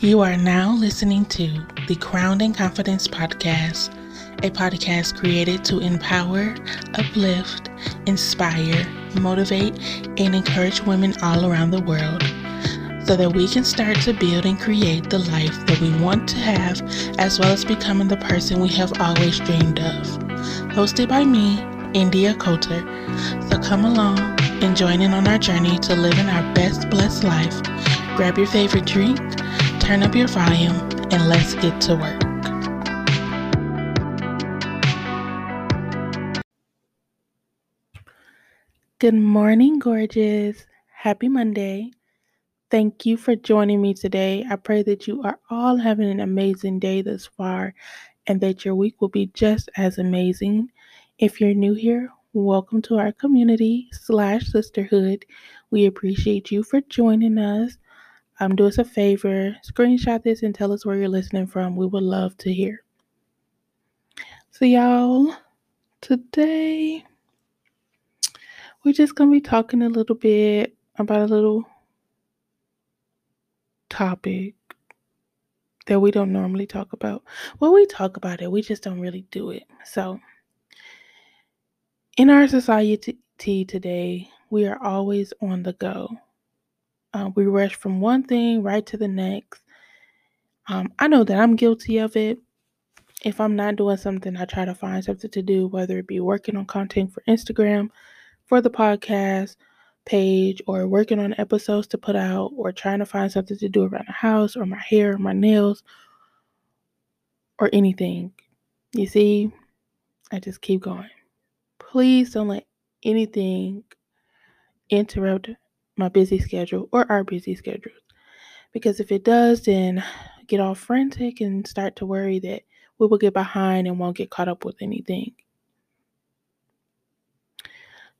You are now listening to the Crowned in Confidence podcast, a podcast created to empower, uplift, inspire, motivate, and encourage women all around the world so that we can start to build and create the life that we want to have, as well as becoming the person we have always dreamed of. Hosted by me, N'Dea Coulter. So come along and join in on our journey to living our best blessed life. Grab your favorite drink turn up your volume, and let's get to work. Good morning, gorgeous. Happy Monday. Thank you for joining me today. I pray that you are all having an amazing day thus far and that your week will be just as amazing. If you're new here, welcome to our community slash sisterhood. We appreciate you for joining us um, do us a favor, screenshot this and tell us where you're listening from. We would love to hear. So, y'all, today we're just going to be talking a little bit about a little topic that we don't normally talk about. Well, we talk about it, we just don't really do it. So, in our society today, we are always on the go. Uh, we rush from one thing right to the next. Um, I know that I'm guilty of it. If I'm not doing something, I try to find something to do, whether it be working on content for Instagram, for the podcast page, or working on episodes to put out, or trying to find something to do around the house, or my hair, or my nails, or anything. You see, I just keep going. Please don't let anything interrupt my busy schedule or our busy schedules. Because if it does, then get all frantic and start to worry that we will get behind and won't get caught up with anything.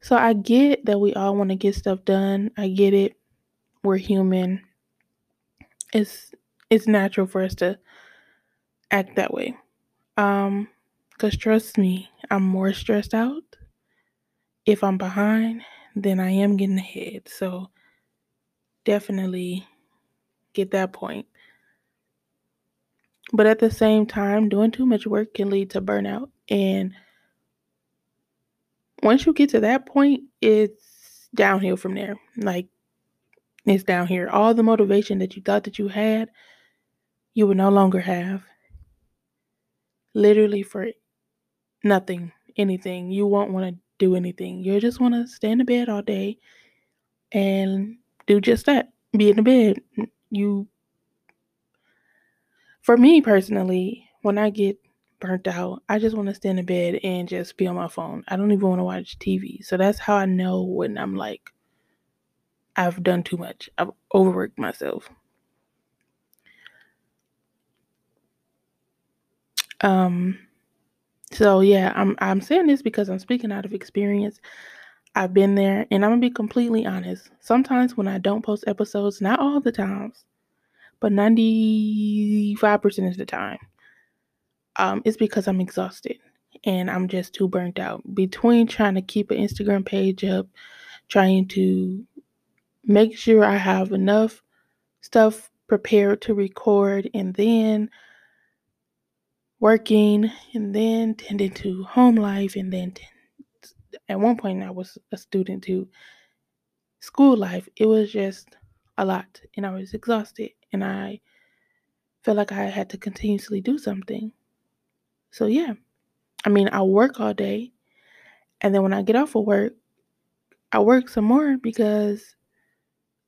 So I get that we all want to get stuff done. I get it. We're human. It's it's natural for us to act that way. Um cuz trust me, I'm more stressed out if I'm behind than I am getting ahead. So definitely get that point. But at the same time, doing too much work can lead to burnout. And once you get to that point, it's downhill from there. Like it's down here. All the motivation that you thought that you had, you will no longer have. Literally for nothing, anything. You won't want to do anything. You just want to stay in the bed all day and do just that. Be in the bed. You for me personally, when I get burnt out, I just want to stay in the bed and just be on my phone. I don't even want to watch TV. So that's how I know when I'm like I've done too much. I've overworked myself. Um so yeah, I'm I'm saying this because I'm speaking out of experience. I've been there and I'm going to be completely honest. Sometimes when I don't post episodes, not all the times, but 95% of the time, um, it's because I'm exhausted and I'm just too burnt out. Between trying to keep an Instagram page up, trying to make sure I have enough stuff prepared to record, and then working, and then tending to home life, and then at one point I was a student to school life. It was just a lot and I was exhausted and I felt like I had to continuously do something. So yeah. I mean, I work all day and then when I get off of work, I work some more because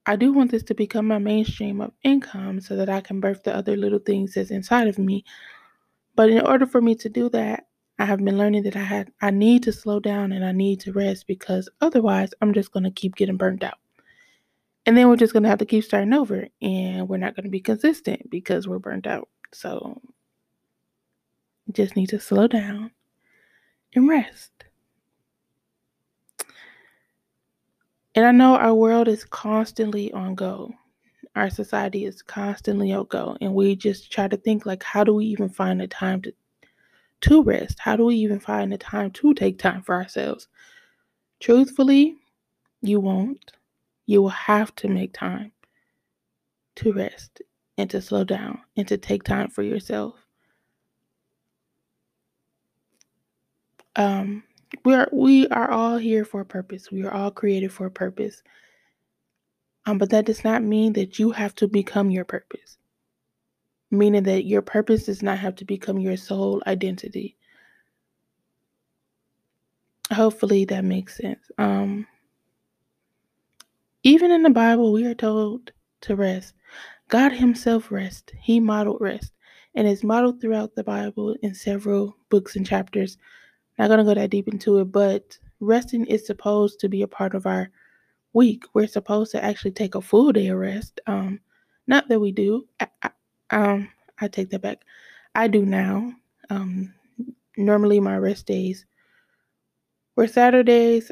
I do want this to become my mainstream of income so that I can birth the other little things that's inside of me. But in order for me to do that, I have been learning that I had I need to slow down and I need to rest because otherwise I'm just going to keep getting burnt out. And then we're just going to have to keep starting over and we're not going to be consistent because we're burnt out. So just need to slow down and rest. And I know our world is constantly on go. Our society is constantly on go and we just try to think like how do we even find the time to to rest? How do we even find the time to take time for ourselves? Truthfully, you won't. You will have to make time to rest. and to slow down and to take time for yourself. Um, we are we are all here for a purpose. We are all created for a purpose. Um, but that does not mean that you have to become your purpose. Meaning that your purpose does not have to become your sole identity. Hopefully that makes sense. Um, even in the Bible, we are told to rest. God Himself rest. He modeled rest and is modeled throughout the Bible in several books and chapters. Not going to go that deep into it, but resting is supposed to be a part of our week. We're supposed to actually take a full day of rest. Um, not that we do. I, I, um, I take that back. I do now. Um, normally my rest days were Saturdays.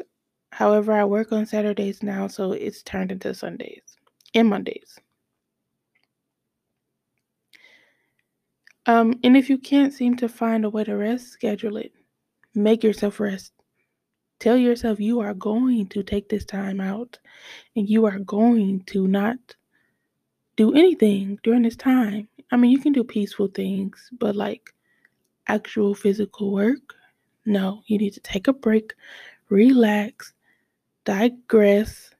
However, I work on Saturdays now, so it's turned into Sundays and Mondays. Um, and if you can't seem to find a way to rest, schedule it. Make yourself rest. Tell yourself you are going to take this time out and you are going to not do anything during this time. I mean, you can do peaceful things, but like actual physical work, no, you need to take a break, relax, digress,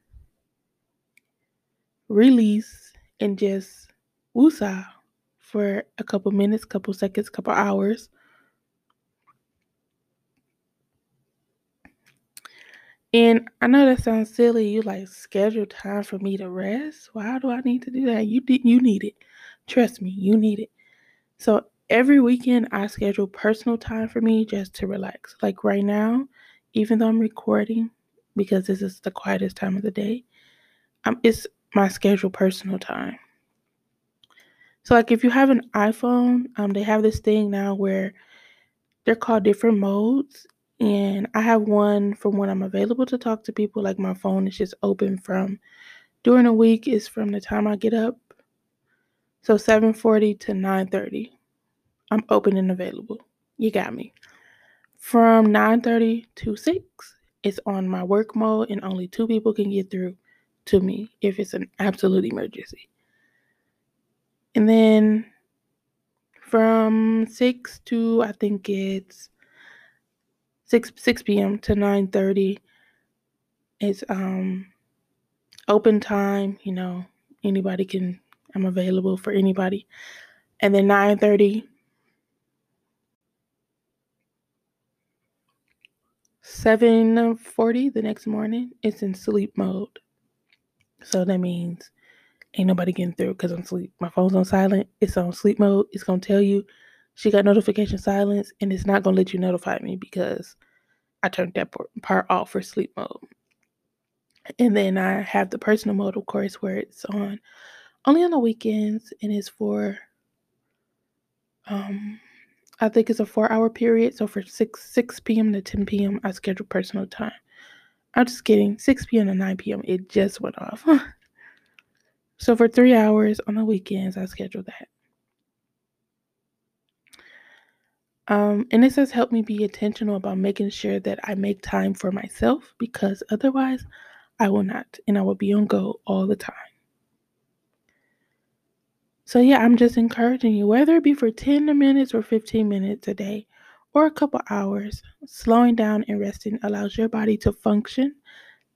release, and just woosah for a couple minutes, couple seconds, couple hours. And I know that sounds silly. You like schedule time for me to rest. Why do I need to do that? You did you need it. Trust me, you need it. So every weekend I schedule personal time for me just to relax. Like right now, even though I'm recording, because this is the quietest time of the day, um, it's my scheduled personal time. So like if you have an iPhone, um, they have this thing now where they're called different modes. And I have one from when I'm available to talk to people, like my phone is just open from during the week is from the time I get up. So 7:40 to 9:30. I'm open and available. You got me. From 9:30 to 6, it's on my work mode and only two people can get through to me if it's an absolute emergency. And then from 6 to I think it's 6 6 p.m. to 9:30 it's um open time, you know, anybody can I'm available for anybody. And then 9:30 7:40 the next morning it's in sleep mode. So that means ain't nobody getting through because I'm sleep. My phone's on silent. It's on sleep mode. It's gonna tell you she got notification silence, and it's not gonna let you notify me because I turned that part off for sleep mode. And then I have the personal mode, of course, where it's on only on the weekends and it's for um I think it's a four hour period. So for six six PM to ten PM I schedule personal time. I'm just kidding. 6 p.m. to 9 p.m. It just went off. so for three hours on the weekends, I schedule that. Um, and this has helped me be intentional about making sure that I make time for myself because otherwise I will not, and I will be on go all the time. So, yeah, I'm just encouraging you, whether it be for 10 minutes or 15 minutes a day or a couple hours, slowing down and resting allows your body to function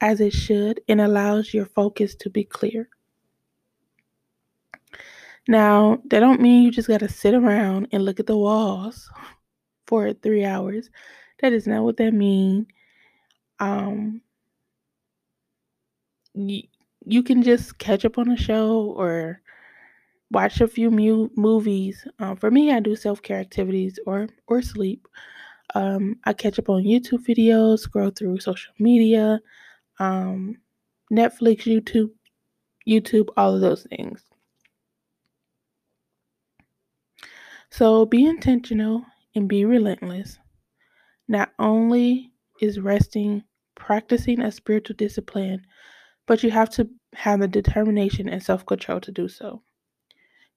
as it should and allows your focus to be clear. Now, that don't mean you just got to sit around and look at the walls for 3 hours. That is not what that means. Um you, you can just catch up on a show or watch a few mu- movies. Um, for me, I do self care activities or or sleep. Um, I catch up on YouTube videos, scroll through social media, um, Netflix, YouTube, YouTube, all of those things. So be intentional and be relentless. Not only is resting practicing a spiritual discipline, but you have to have the determination and self control to do so.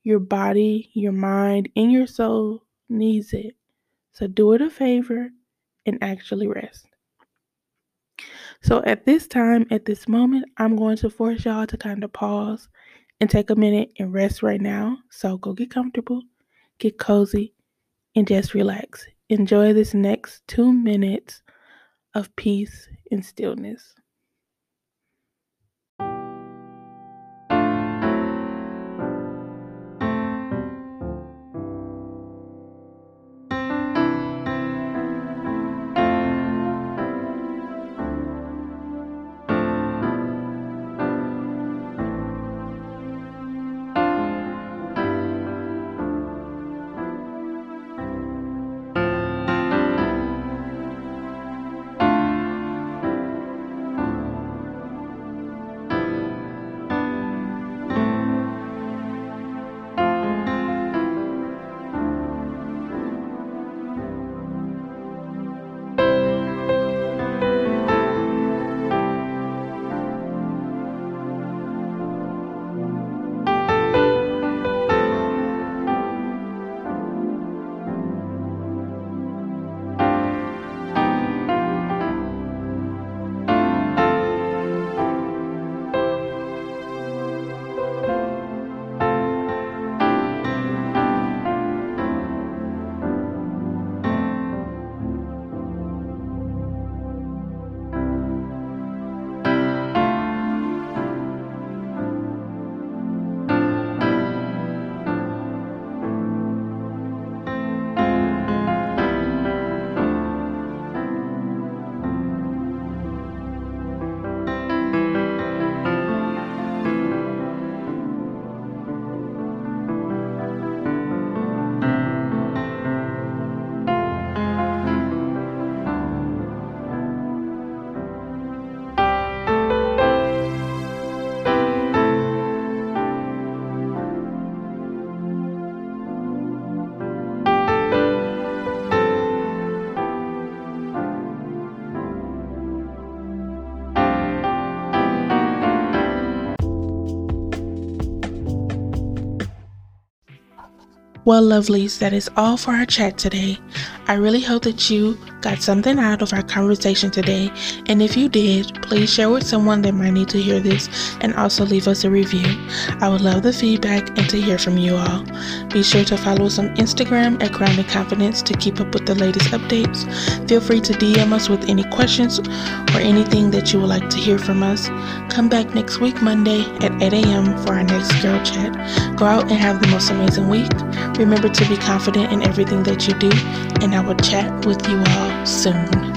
Your body, your mind, and your soul needs it. So do it a favor and actually rest. So at this time, at this moment, I'm going to force y'all to kind of pause and take a minute and rest right now. So go get comfortable, get cozy, and just relax. Enjoy this next two minutes of peace and stillness. Well, lovelies, that is all for our chat today. I really hope that you got something out of our conversation today. And if you did, please share with someone that might need to hear this and also leave us a review. I would love the feedback and to hear from you all. Be sure to follow us on Instagram at Crowned in Confidence to keep up with the latest updates. Feel free to DM us with any questions or anything that you would like to hear from us. Come back next week, Monday at 8 a.m. for our next girl chat. Go out and have the most amazing week. Remember to be confident in everything that you do, and I will chat with you all soon.